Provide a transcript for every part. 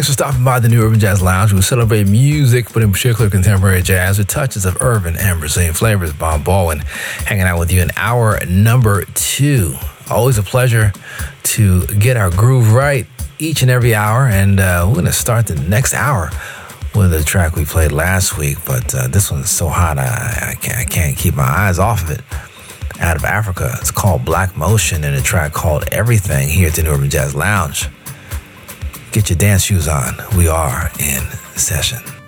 Thanks for stopping by the New Urban Jazz Lounge. We celebrate music, but in particular contemporary jazz with touches of urban and Brazilian flavors. Bob Baldwin hanging out with you in hour number two. Always a pleasure to get our groove right each and every hour. And uh, we're going to start the next hour with a track we played last week, but uh, this one's so hot I, I, can't, I can't keep my eyes off of it. Out of Africa, it's called Black Motion and a track called Everything here at the New Urban Jazz Lounge. Get your dance shoes on. We are in session.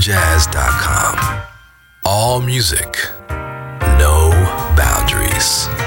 urbanjazz.com. All music, no boundaries.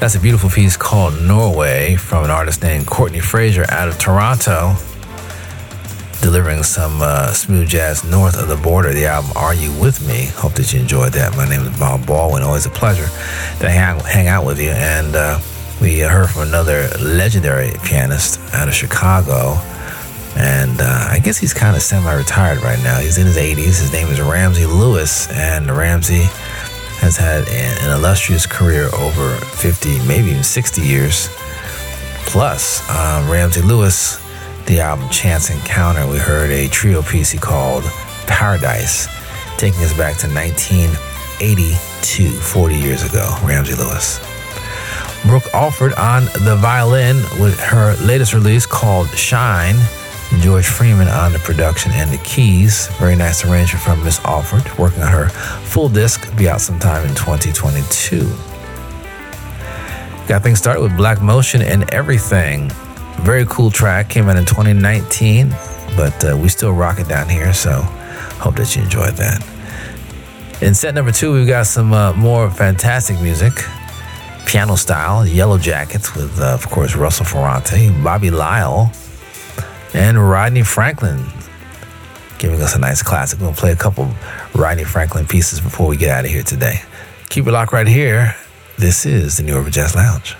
That's a beautiful piece called Norway from an artist named Courtenay Fraser out of Toronto, delivering some uh, smooth jazz north of the border. The album Are You With Me? Hope that you enjoyed that. My name is Bob Baldwin. Always a pleasure to hang, hang out with you. And uh, we heard from another legendary pianist out of Chicago. And uh, I guess he's kind of semi retired right now. He's in his 80s. His name is Ramsey Lewis. And Ramsey has had an illustrious career over 50, maybe even 60 years. Plus, um, Ramsey Lewis, the album Chance Encounter, we heard a trio piece he called Paradise, taking us back to 1982, 40 years ago. Ramsey Lewis. Brooke Alford on the violin with her latest release called Shine. George Freeman on the production and the keys. Very nice arrangement from Miss Alford, working on her full disc, be out sometime in 2022. Got things started with Black Motion and Everything. Very cool track, came out in 2019, but uh, we still rock it down here, so hope that you enjoyed that. In set number two, we've got some uh, more fantastic music. Piano style, Yellowjackets with, uh, of course, Russell Ferrante, Bobby Lyle, and Rodney Franklin giving us a nice classic. We're going to play a couple Rodney Franklin pieces before we get out of here today. Keep it locked right here. This is the New Urban Jazz Lounge.